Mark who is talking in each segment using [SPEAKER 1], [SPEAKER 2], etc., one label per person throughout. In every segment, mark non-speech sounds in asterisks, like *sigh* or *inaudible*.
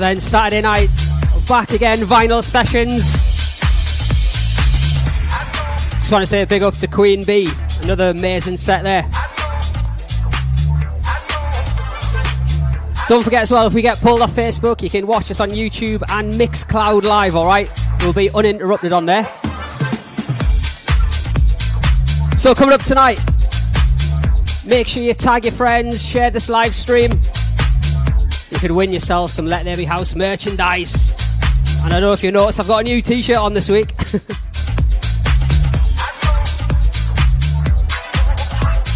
[SPEAKER 1] Then, Saturday night, back again, vinyl sessions. Just want to say a big up to Queen Bee, another amazing set there. Don't forget as well, if we get pulled off Facebook, you can watch us on YouTube and Mixcloud Live, alright? We'll be uninterrupted on there. So, coming up tonight, make sure you tag your friends, share this live stream. You could win yourself some Let There Be House merchandise. And I don't know if you noticed, I've got a new t shirt on this week. *laughs*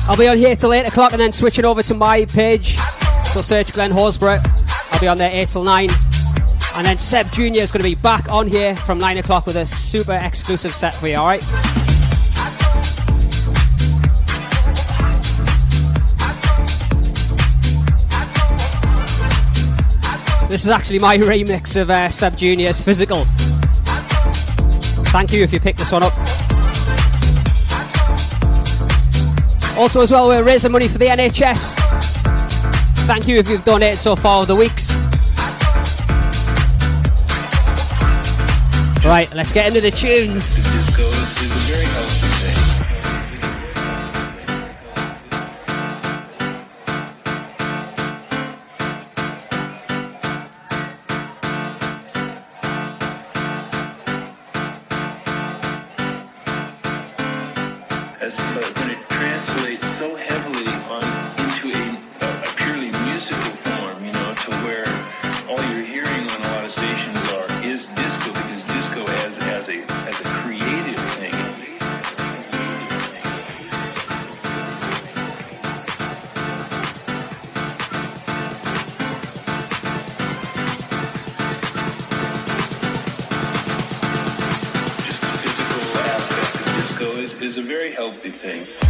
[SPEAKER 1] I'll be on here till 8 o'clock and then switching over to my page. So search Glenn Horsburgh. I'll be on there 8 till 9. And then Seb Jr. is going to be back on here from 9 o'clock with a super exclusive set for you, alright? This is actually my remix of uh, Seb Jr.'s Physical. Thank you if you picked this one up. Also, as well, we're raising money for the NHS. Thank you if you've donated so far over the weeks. Right, let's get into the tunes.
[SPEAKER 2] is a very healthy thing.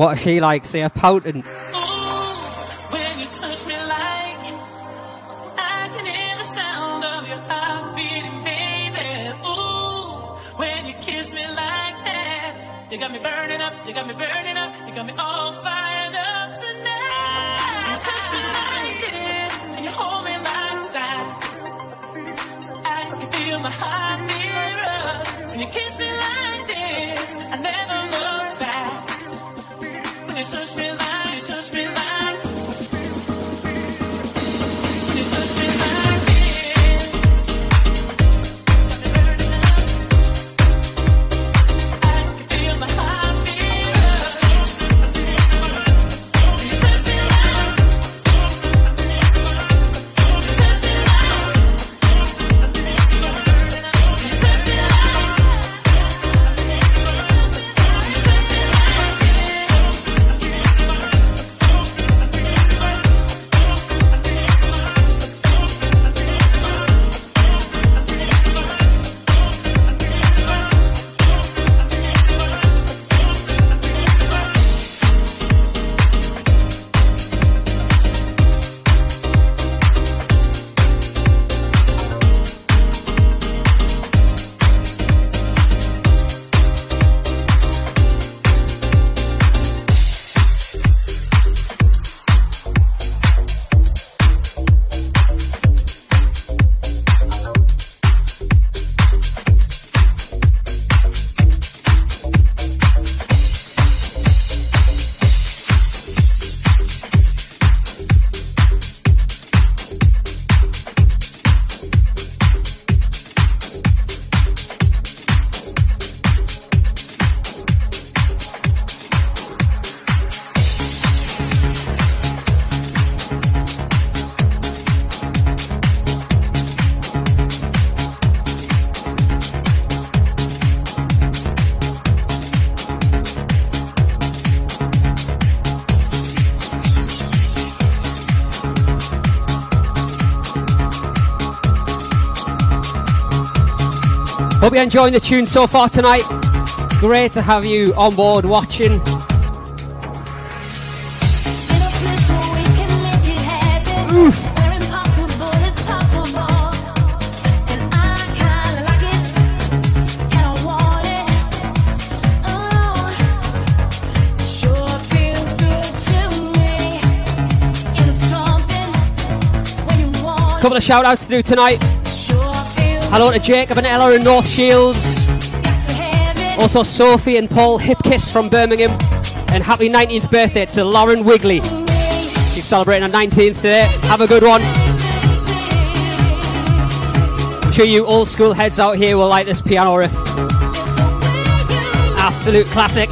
[SPEAKER 2] What she likes, potent when you me like? See her
[SPEAKER 3] got me burning up, you got me burning up, you got me up. You touch me like this, and you hold me like that. I can feel my heart nearer when you kiss me like this. I never back when you touch me like, you
[SPEAKER 2] enjoying the tune so far tonight. Great to have you on board watching. Oof. Couple of shout outs do tonight. Hello to Jacob and Ella in North Shields. Also Sophie and Paul Hipkiss from Birmingham. And happy 19th birthday to Lauren Wigley. She's celebrating her 19th today. Have a good one. I'm sure you old school heads out here will like this piano riff. Absolute classic.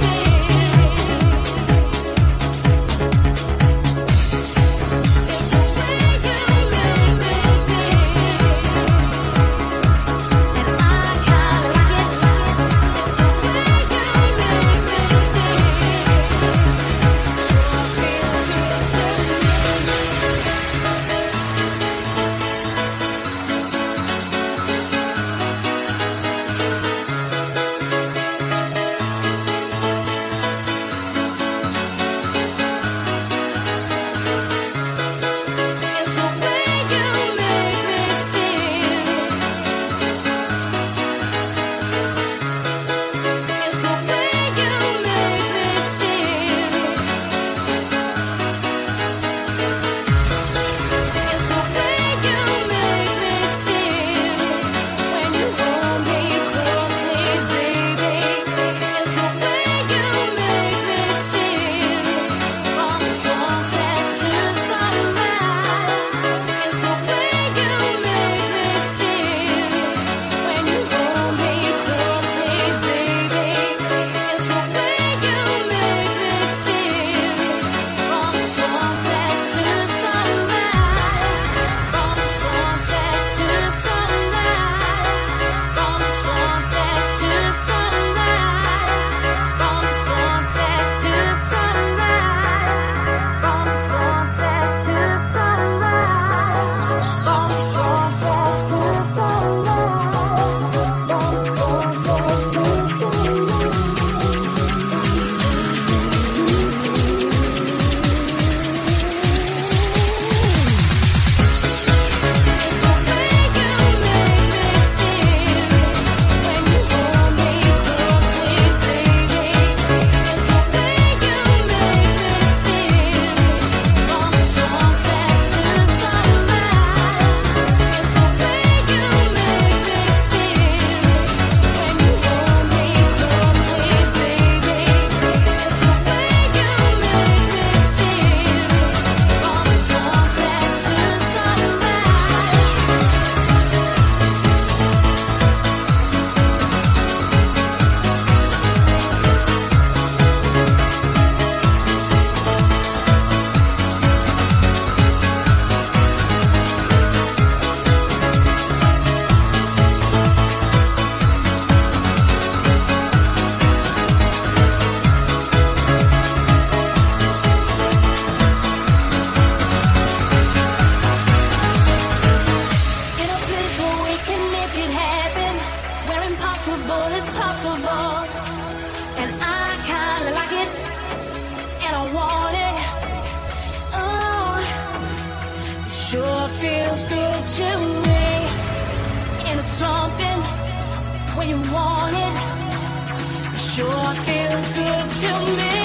[SPEAKER 2] Sure feels good to me.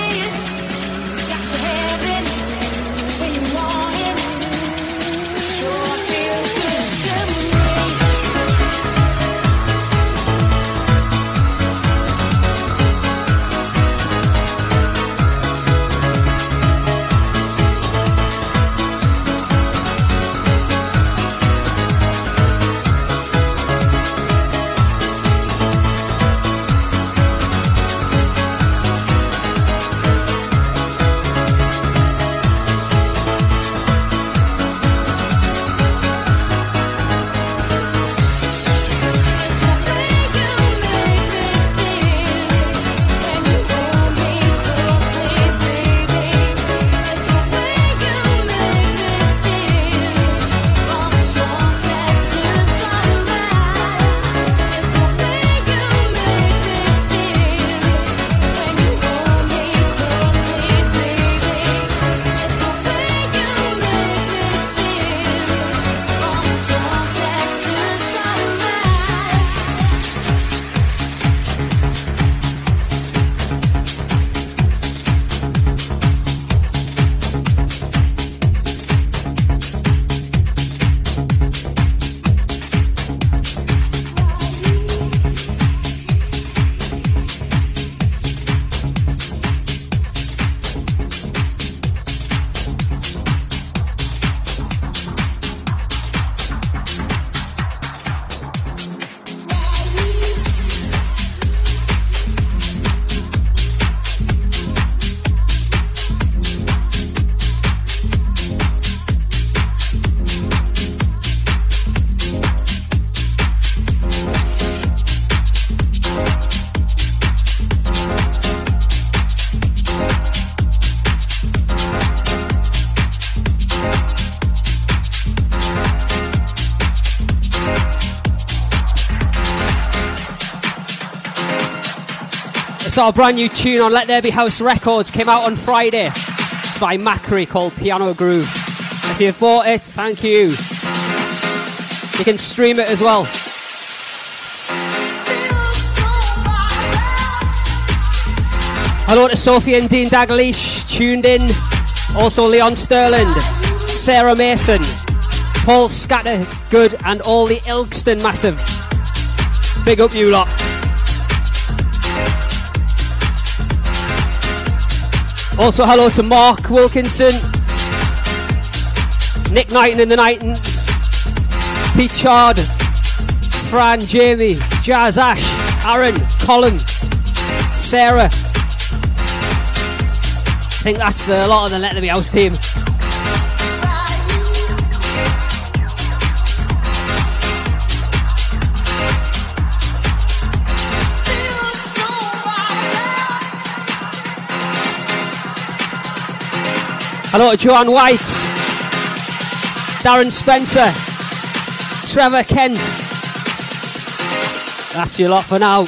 [SPEAKER 2] It's
[SPEAKER 1] our brand new tune on Let There Be House Records. Came out on Friday. It's by Macri called Piano Groove. If you've bought it, thank you. You can stream it as well. Hello to Sophie and Dean Daglish, tuned in. Also Leon Sterland, Sarah Mason, Paul Scattergood, and all the Ilkeston Massive. Big up you lot. Also, hello to Mark Wilkinson, Nick Knighton and the Knightons, Pete Chard, Fran, Jamie, Jazz Ash, Aaron, Colin, Sarah. I think that's the, a lot of the Let There Be House team. Hello to Joanne White, Darren Spencer, Trevor Kent. That's your lot for now.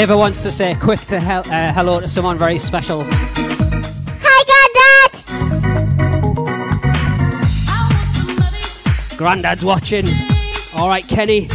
[SPEAKER 2] Ava wants to say a quick to hel- uh, hello to someone very special.
[SPEAKER 4] Hi, Granddad!
[SPEAKER 2] Granddad's watching. All right, Kenny.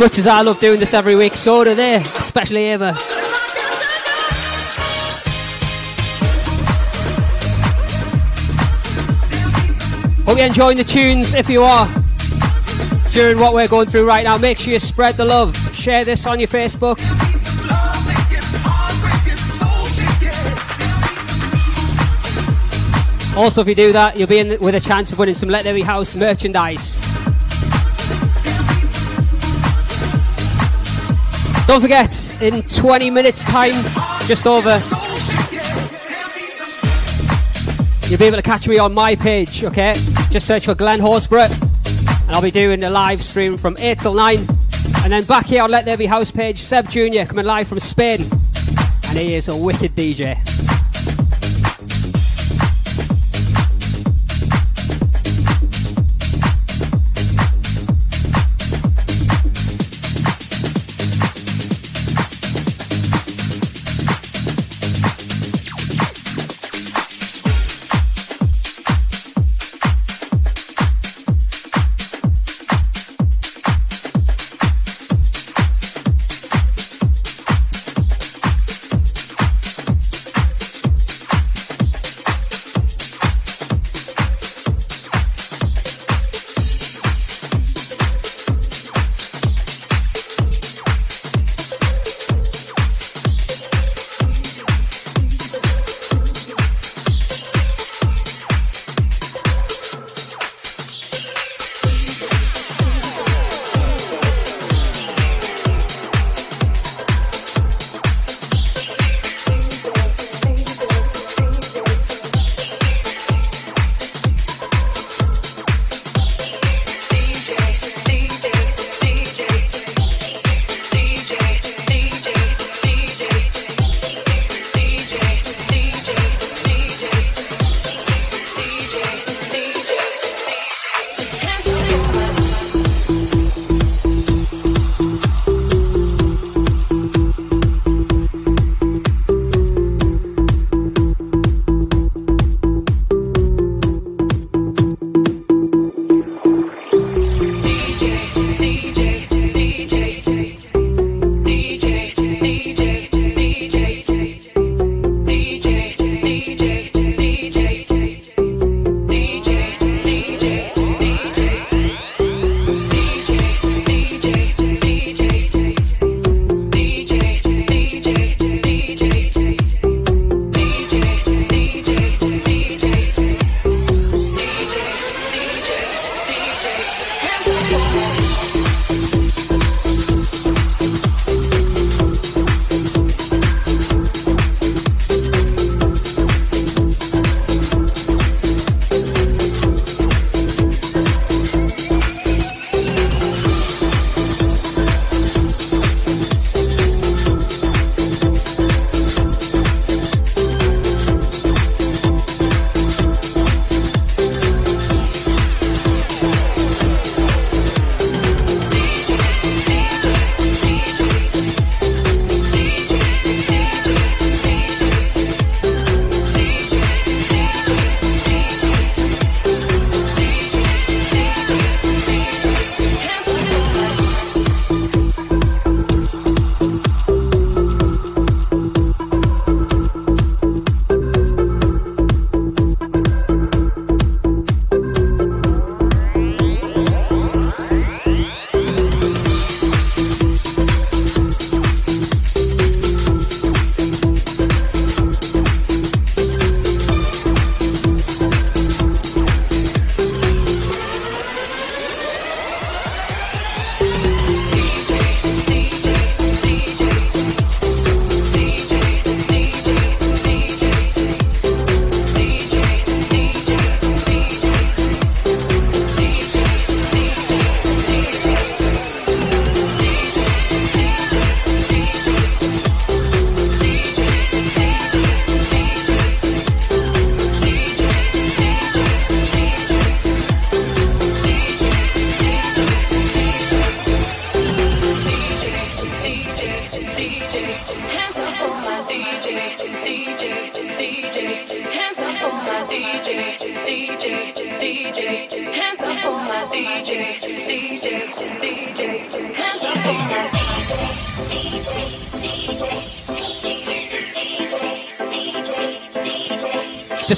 [SPEAKER 1] Much as I love doing this every week, so do they, especially Ava. Hope you're enjoying the tunes. If you are, during what we're going through right now, make sure you spread the love. Share this on your Facebooks. Also, if you do that, you'll be in with a chance of winning some Let There Be House merchandise. Don't forget, in 20 minutes' time, just over, you'll be able to catch me on my page, okay? Just search for Glenn Horsburgh, and I'll be doing a live stream from 8 till 9. And then back here on Let There Be House page, Seb Jr. coming live from Spain. And he is a wicked DJ.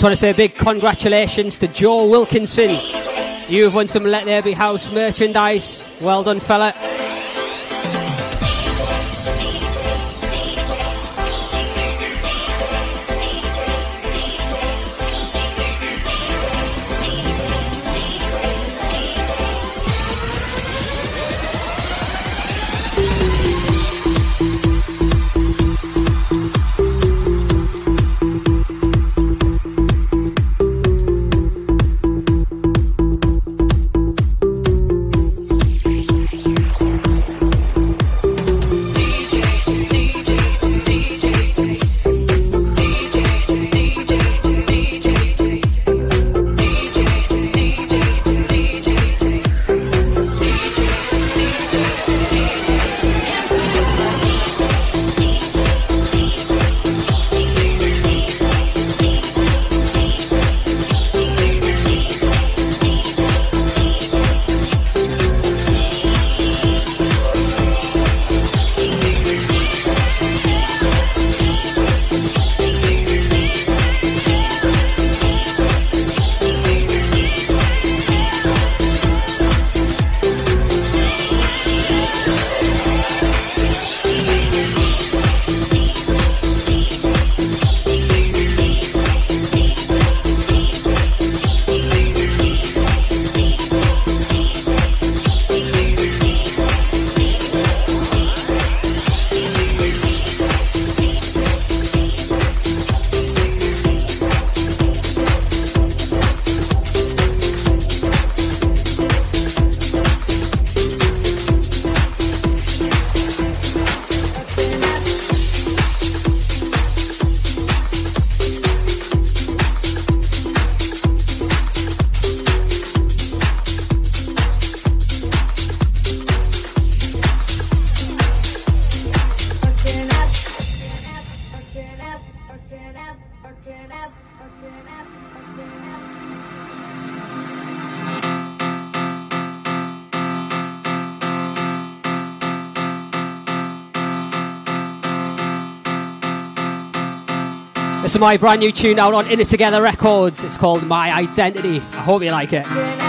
[SPEAKER 1] Just want to say a big congratulations to Joe Wilkinson. You've won some Let There Be House merchandise. Well done, fella. Is my brand new tune out on In It Together Records. It's called My Identity. I hope you like it.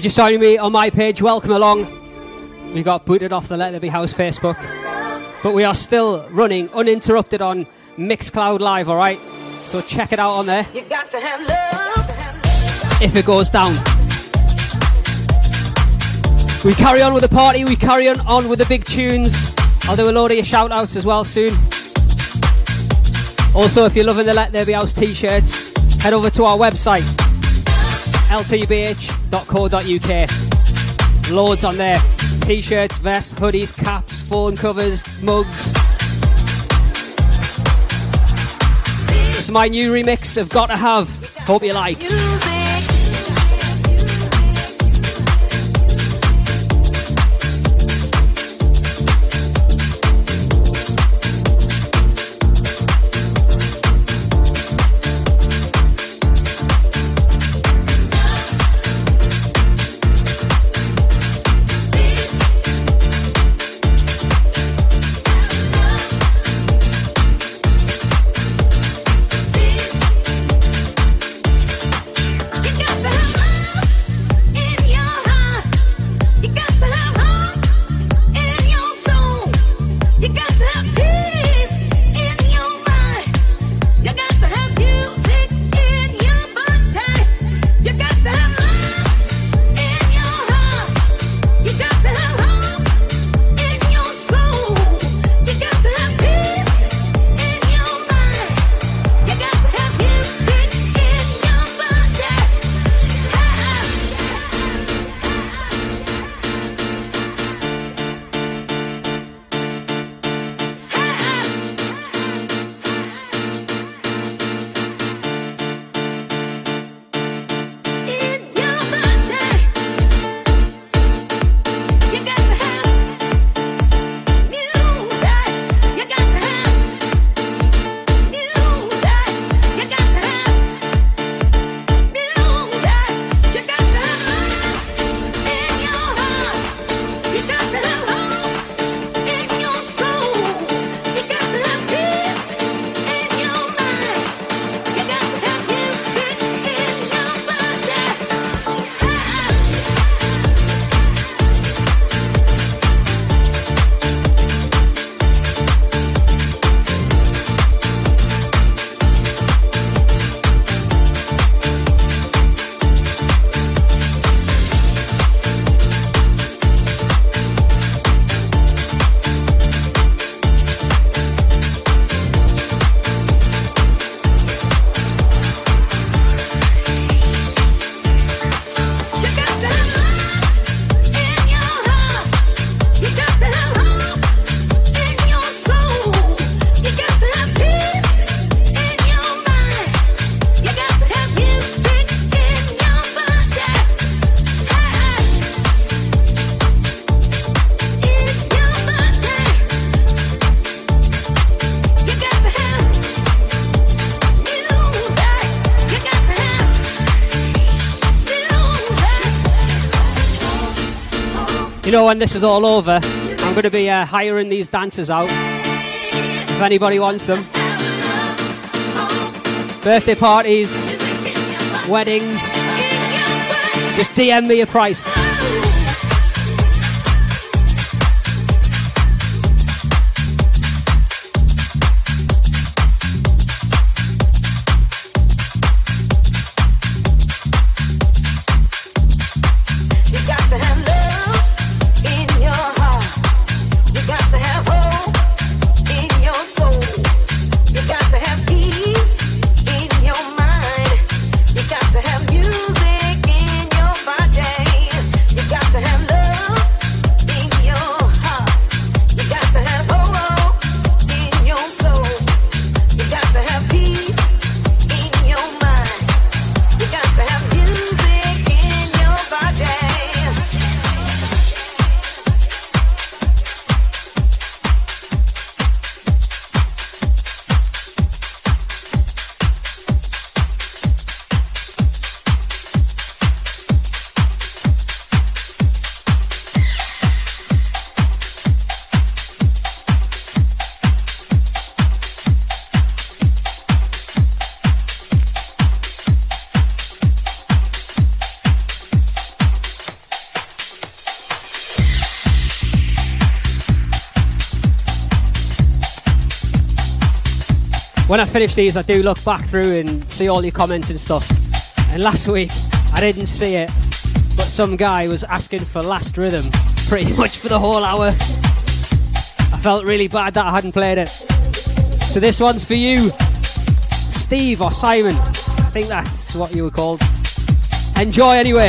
[SPEAKER 1] You're joining me on my page, welcome along. We got booted off the Let There Be House Facebook, but we are still running uninterrupted on Mixcloud Live, alright? So check it out on there.
[SPEAKER 5] You got to have love.
[SPEAKER 1] If it goes down. We carry on with the party, we carry on, on with the big tunes. I'll do a load of your shout outs as well soon. Also, if you're loving the Let There Be House t shirts, head over to our website ltbh.co.uk. Loads on there. T-shirts, vests, hoodies, caps, phone covers, mugs. This is my new remix of Got to Have. Hope you like. You know, when this is all over, I'm going to be uh, hiring these dancers out. If anybody wants them. Birthday parties, weddings, just DM me a price. When I finish these, I do look back through and see all your comments and stuff. And last week, I didn't see it, but some guy was asking for last rhythm *laughs* pretty much for the whole hour. I felt really bad that I hadn't played it. So this one's for you, Steve or Simon. I think that's what you were called.
[SPEAKER 2] Enjoy anyway.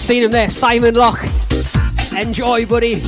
[SPEAKER 2] Seen him there, Simon Locke. Enjoy, buddy.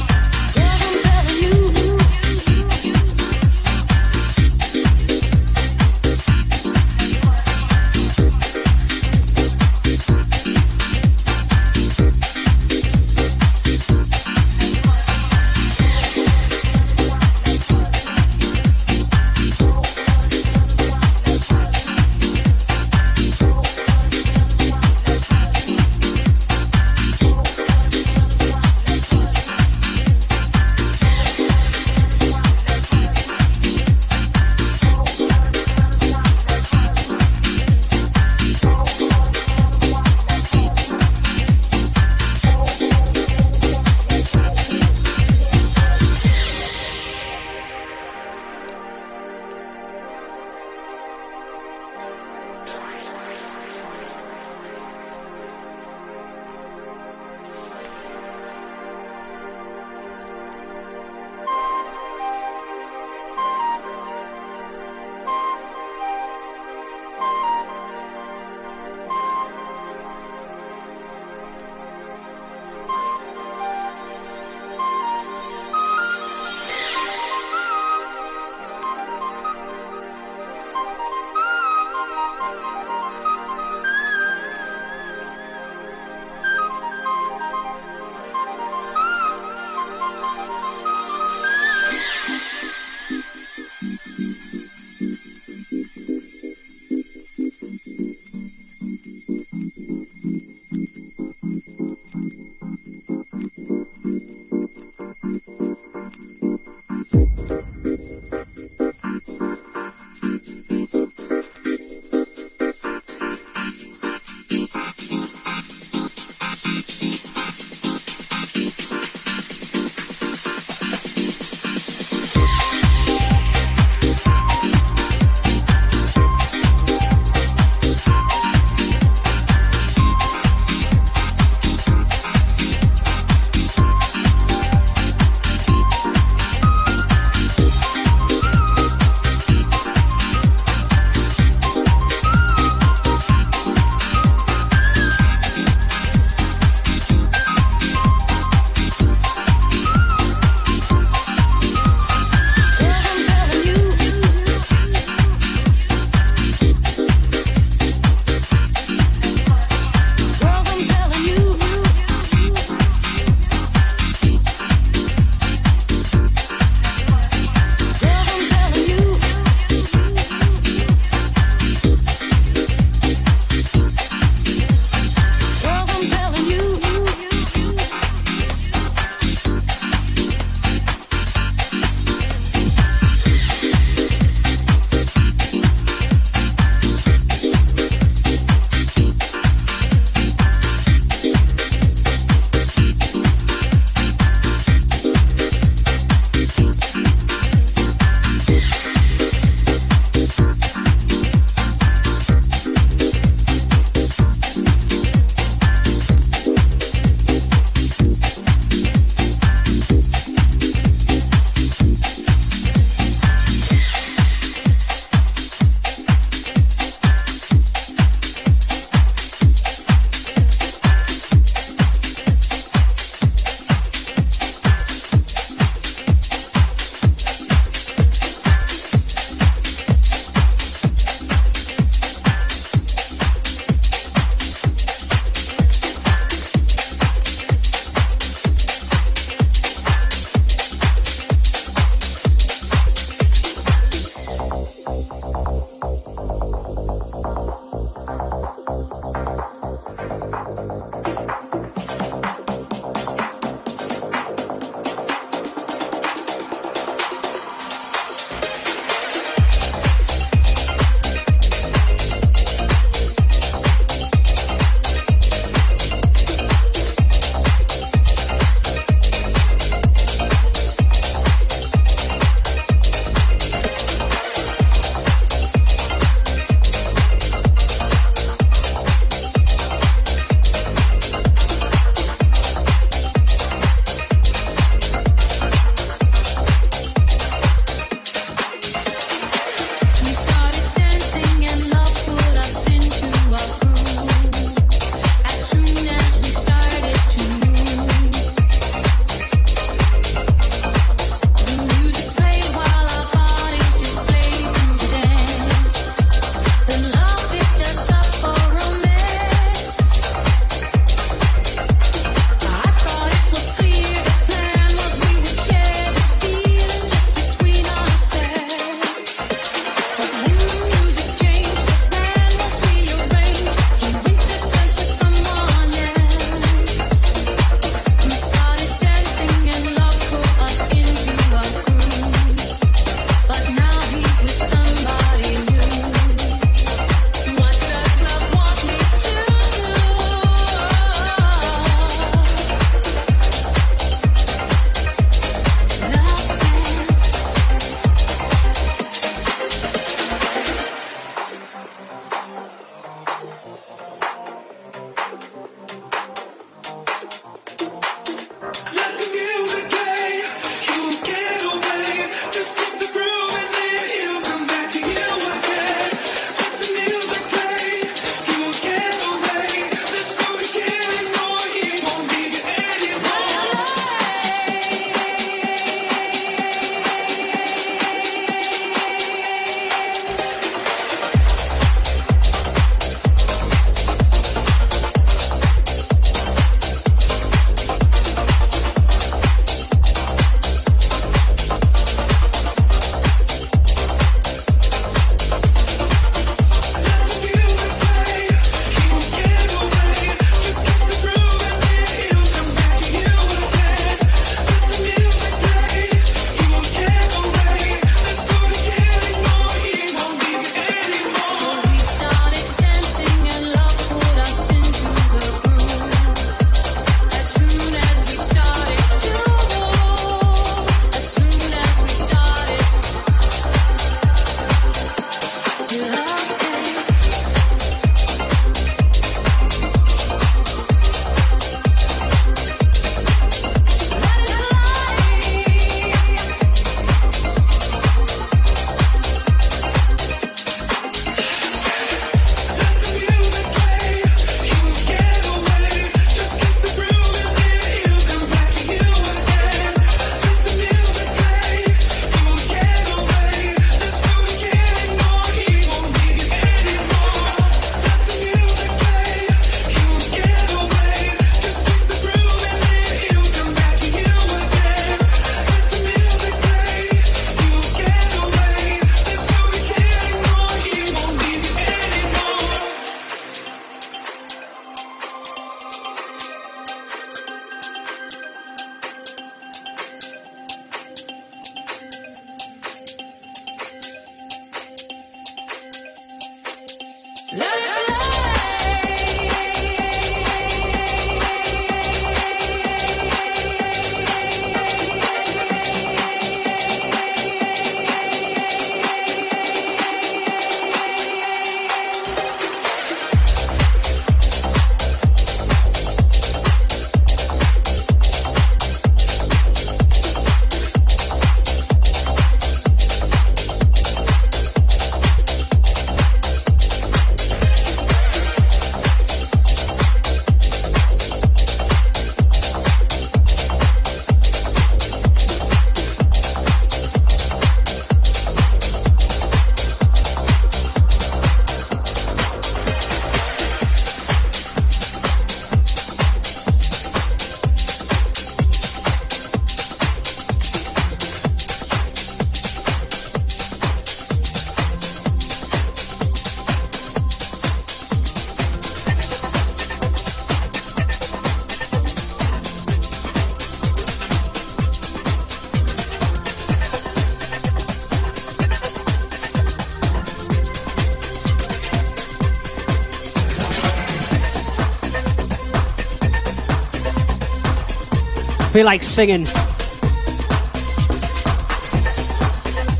[SPEAKER 1] Like singing.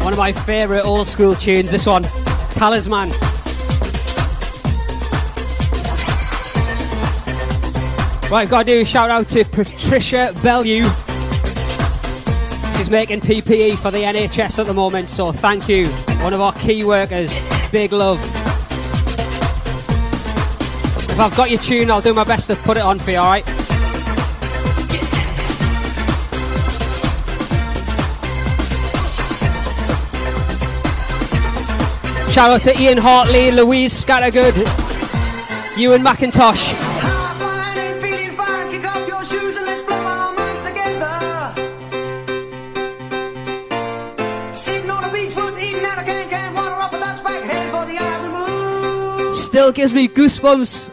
[SPEAKER 1] One of my favourite old school tunes, this one, Talisman. Right, got to do a shout out to Patricia Bellew. She's making PPE for the NHS at the moment, so thank you. One of our key workers. Big love. If I've got your tune, I'll do my best to put it on for you, alright? Shout out to Ian Hartley, Louise Scattergood, Ewan McIntosh. Still gives me goosebumps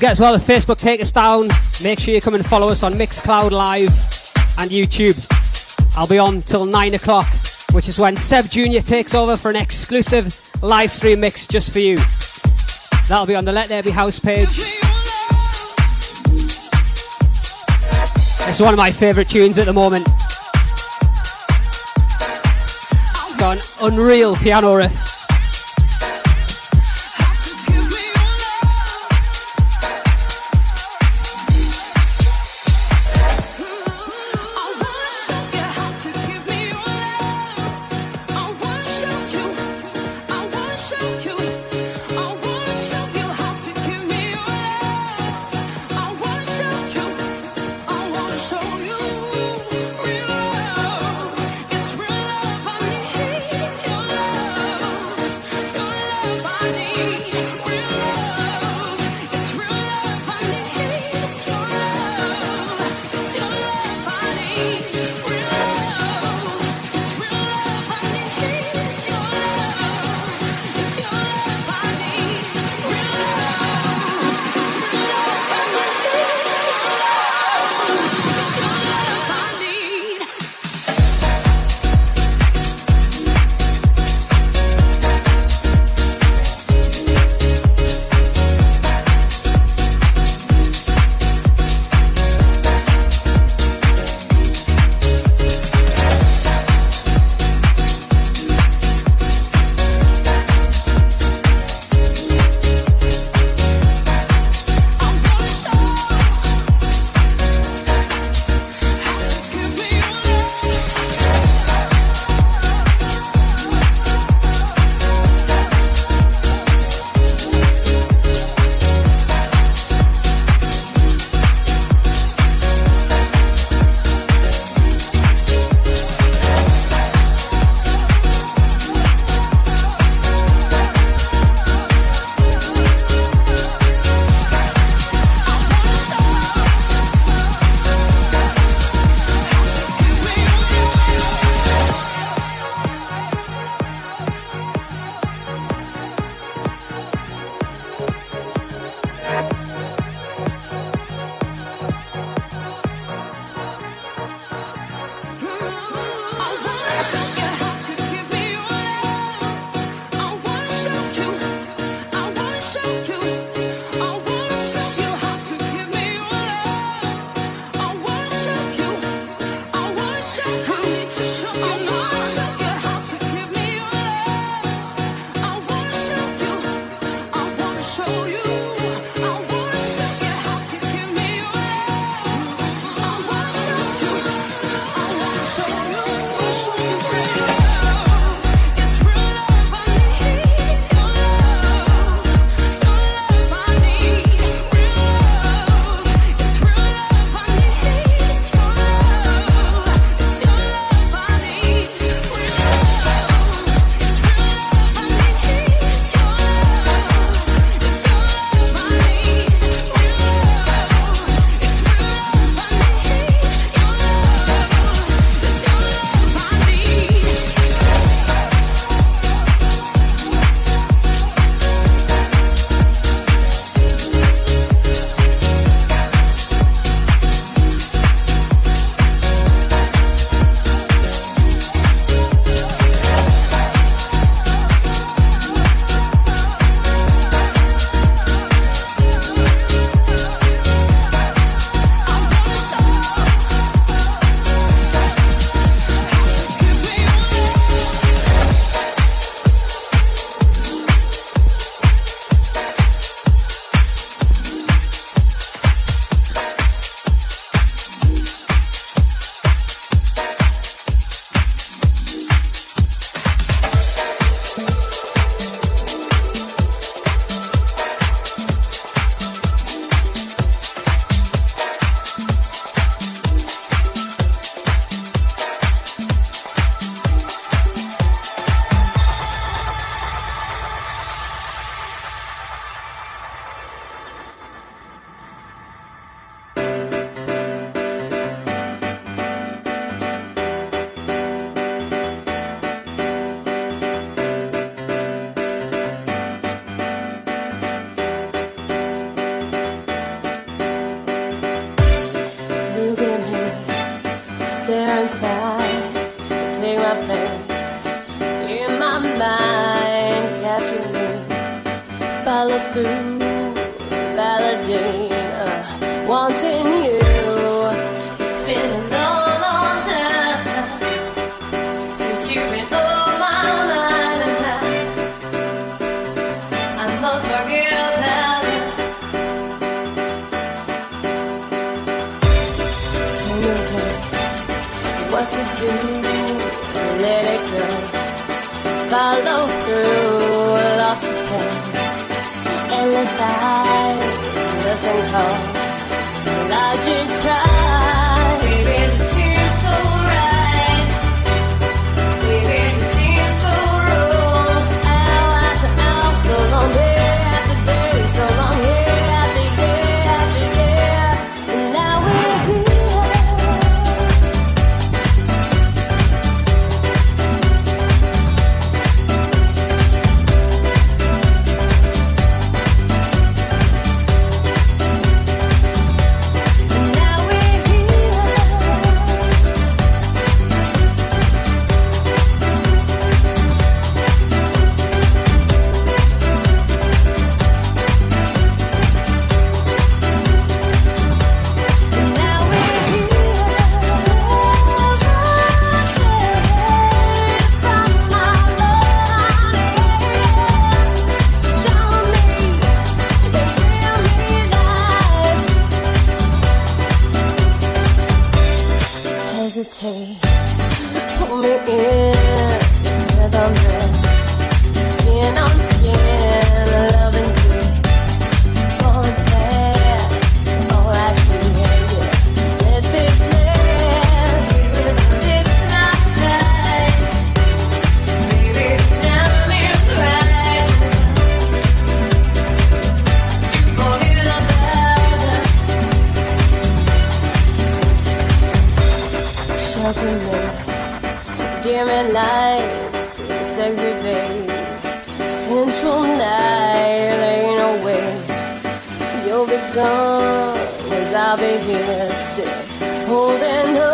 [SPEAKER 2] forget as well the Facebook take us down. Make sure you come and follow us on Mixcloud Live and YouTube. I'll be on till nine o'clock, which is when Seb Jr. takes over for an exclusive live stream mix just for you. That'll be on the Let There Be House page. It's one of my favourite tunes at the moment. It's got an unreal piano riff.
[SPEAKER 5] Be here still, holding on.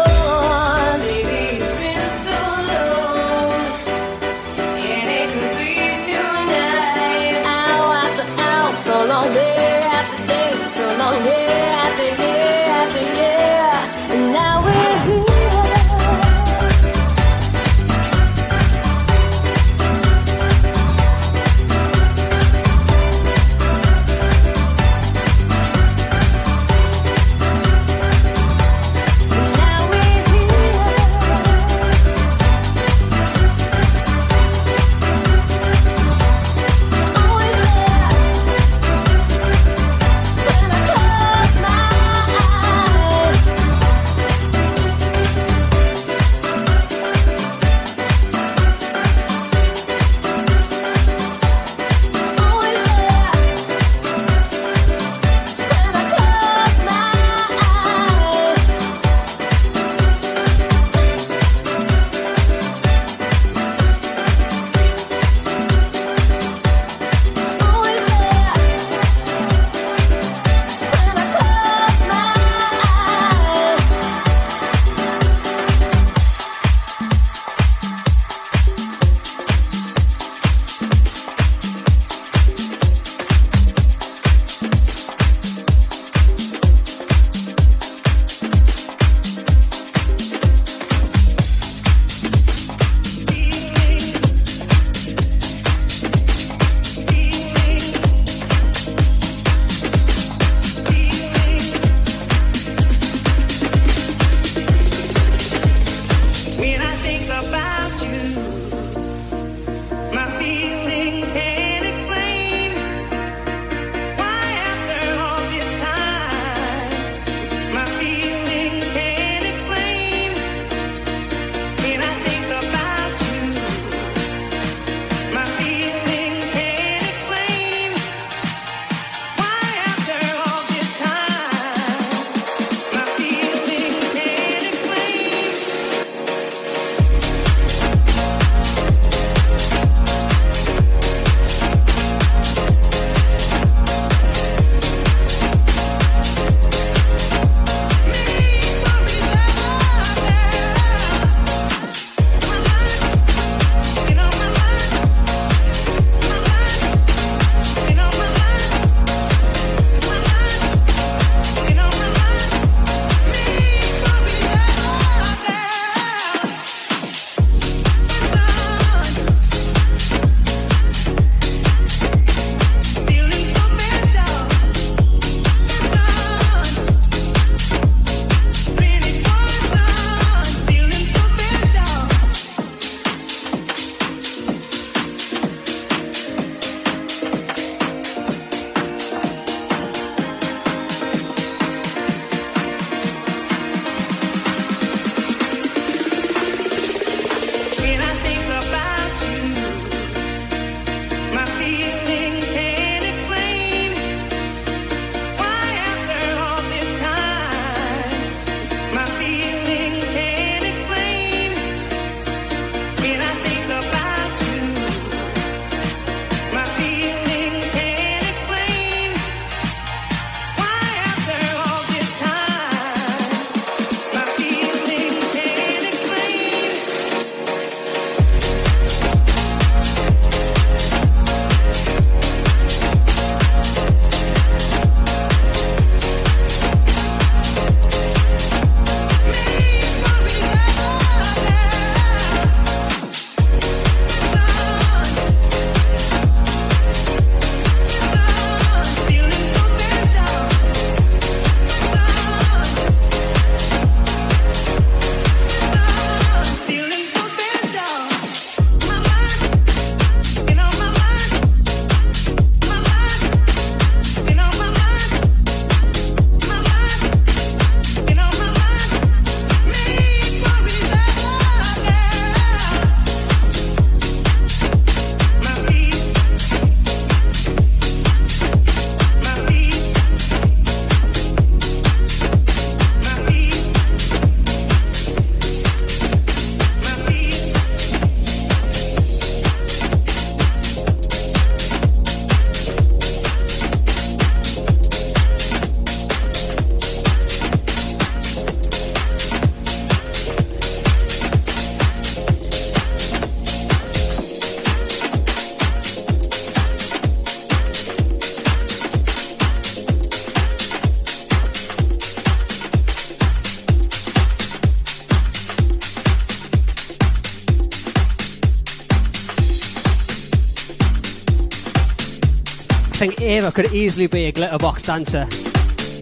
[SPEAKER 1] Ava could easily be a glitterbox dancer.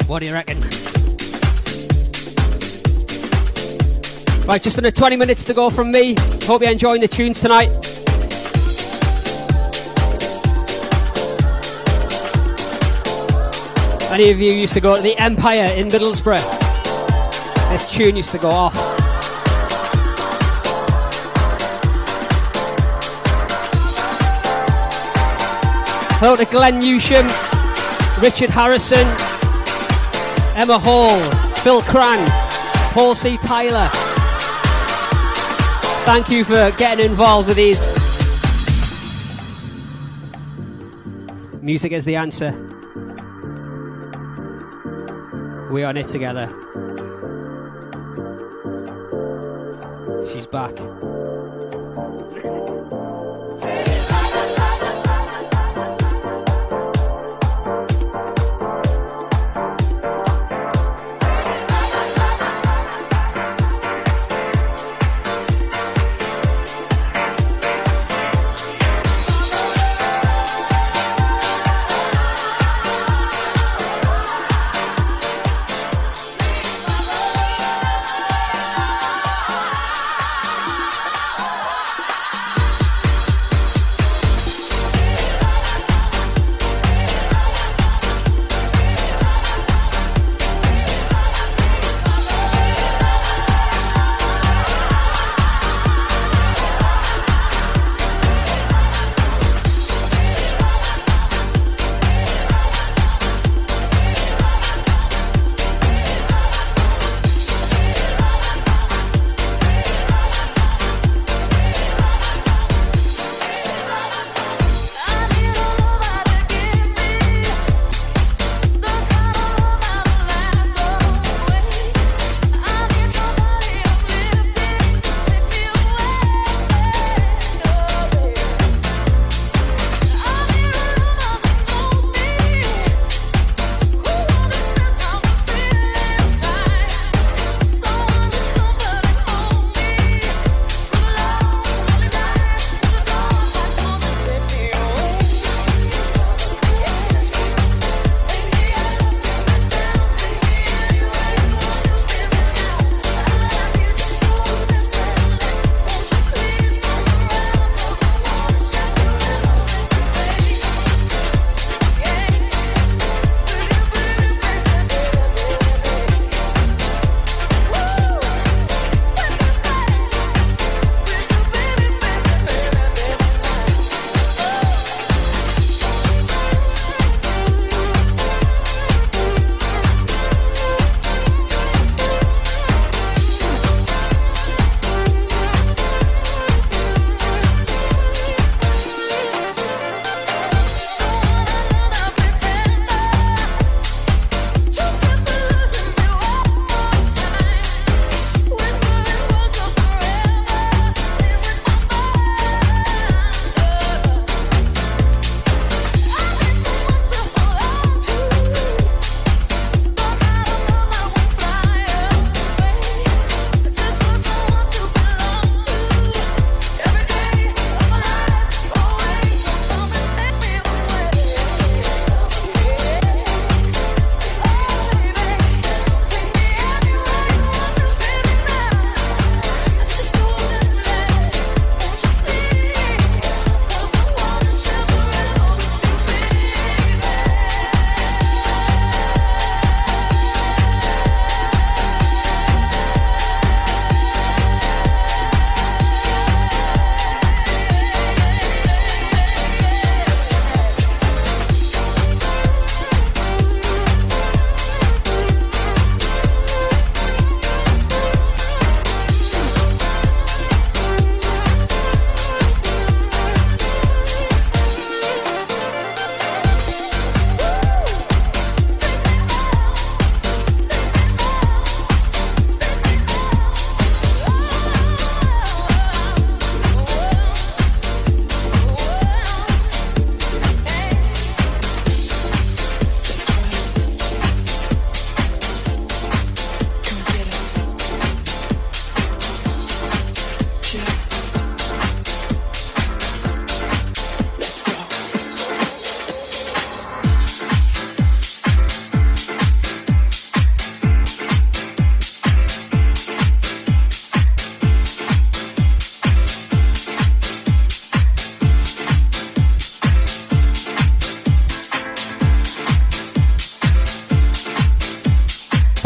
[SPEAKER 1] What do you reckon? Right, just under 20 minutes to go from me. Hope you're enjoying the tunes tonight. Many of you used to go to the Empire in Middlesbrough. This tune used to go off. Hello to Glenn Newsham, Richard Harrison, Emma Hall, Phil Cran, Paul C. Tyler. Thank you for getting involved with these. Music is the answer. We are in it together.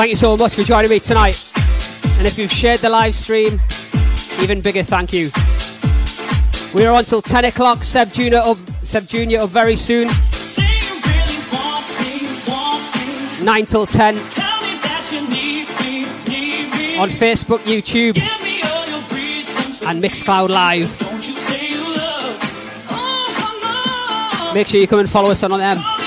[SPEAKER 6] Thank you so much for joining me tonight. And if you've shared the live stream, even bigger thank you. We're on till 10 o'clock. Seb Junior up, Seb Junior up very soon. 9 till 10 on Facebook, YouTube, and Mixcloud Live. Make sure you come and follow us on them.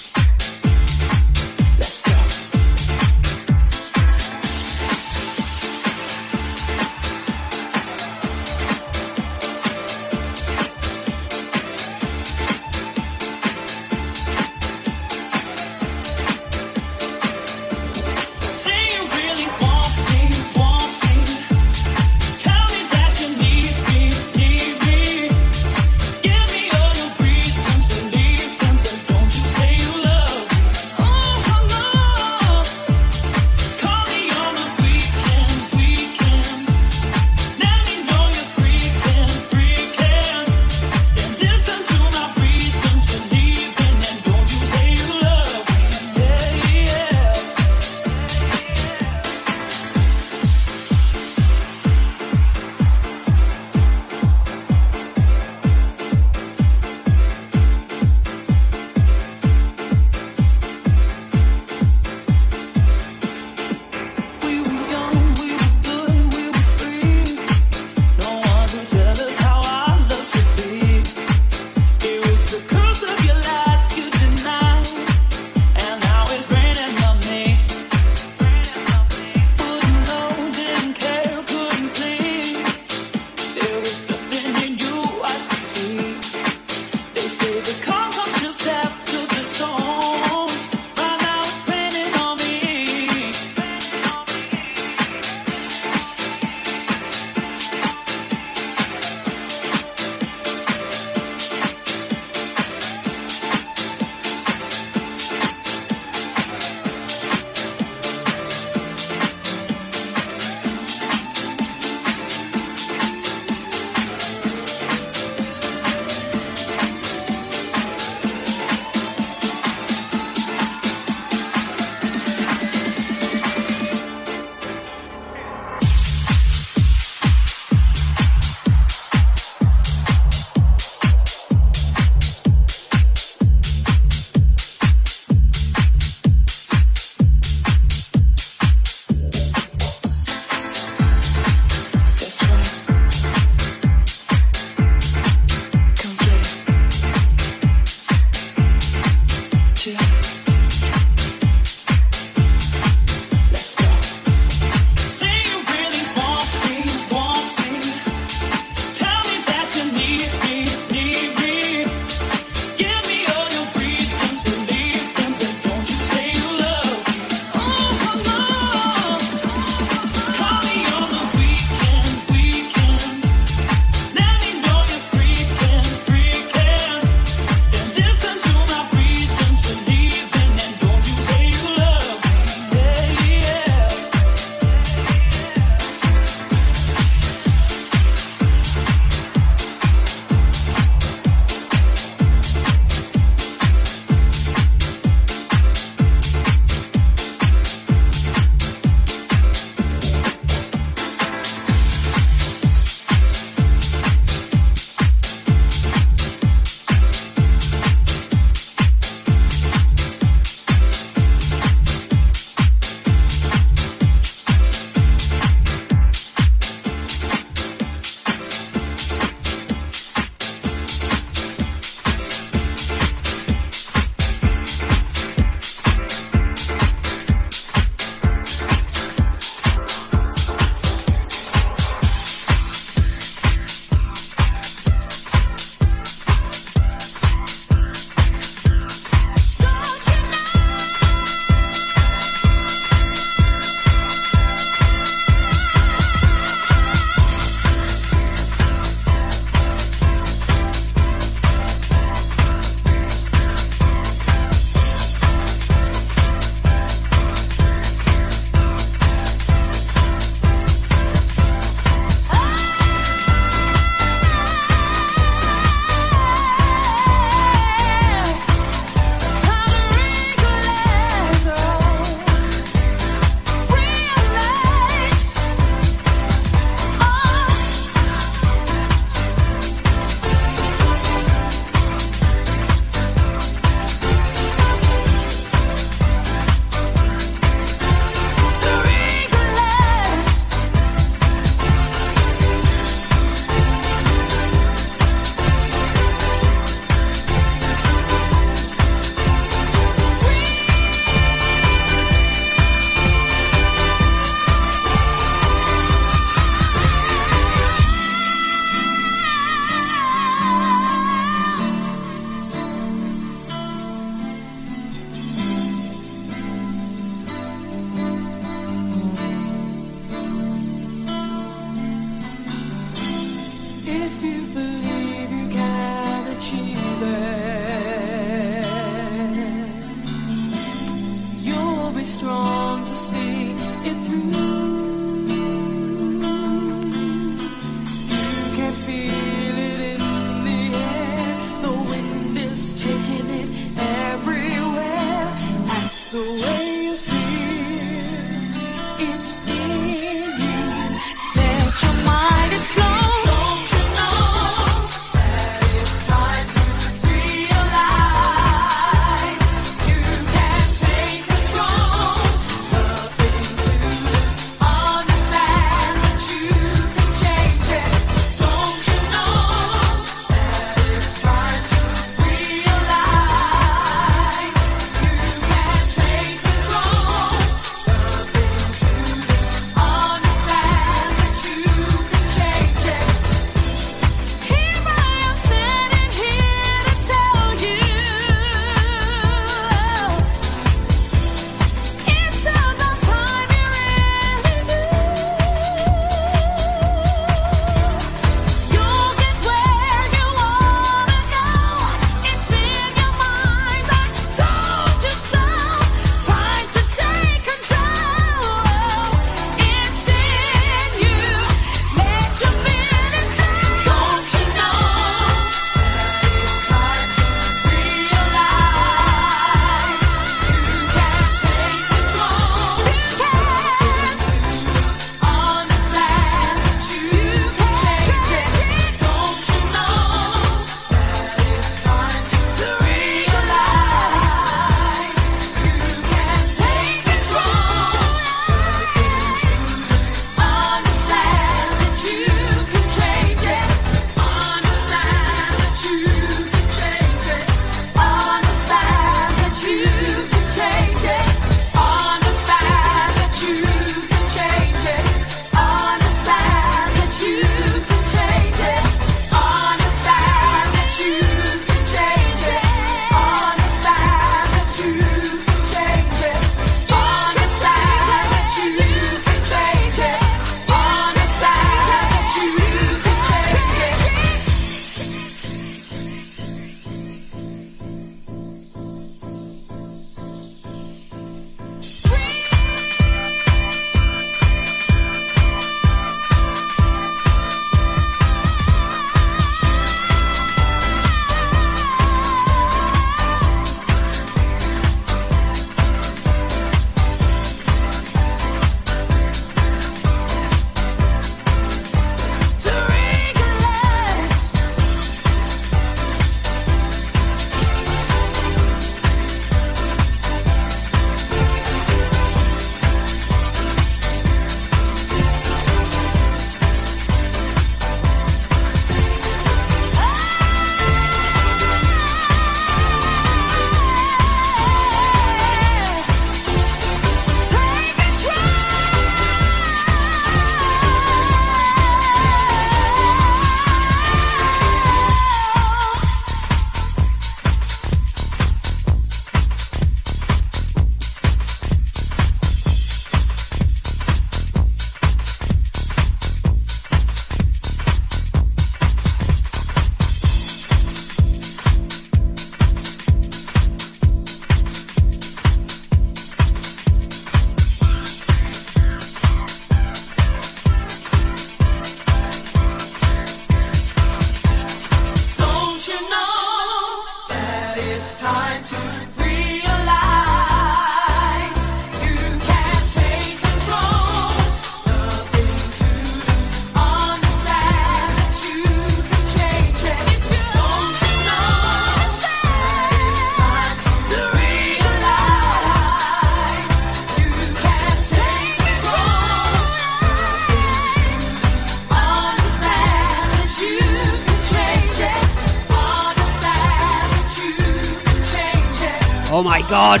[SPEAKER 1] God.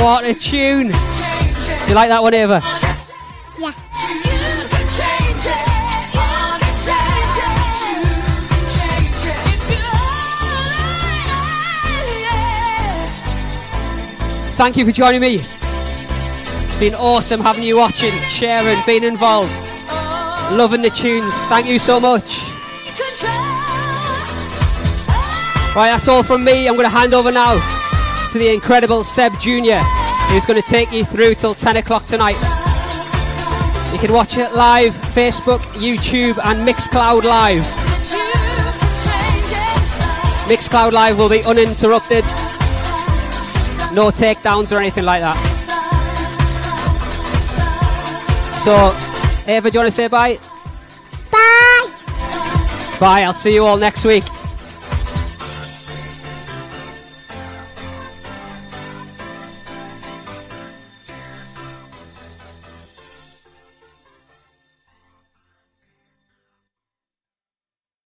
[SPEAKER 1] What a tune. Do you like that one, Ava?
[SPEAKER 2] Yeah.
[SPEAKER 1] Thank you for joining me. It's been awesome having you watching, sharing, being involved, loving the tunes. Thank you so much. Right, that's all from me. I'm going to hand over now to the incredible Seb Jr., who's going to take you through till 10 o'clock tonight. You can watch it live, Facebook, YouTube, and Mixcloud Live. Mixcloud Live will be uninterrupted. No takedowns or anything like that. So, Ava, do you want to say bye?
[SPEAKER 2] Bye.
[SPEAKER 1] Bye. I'll see you all next week.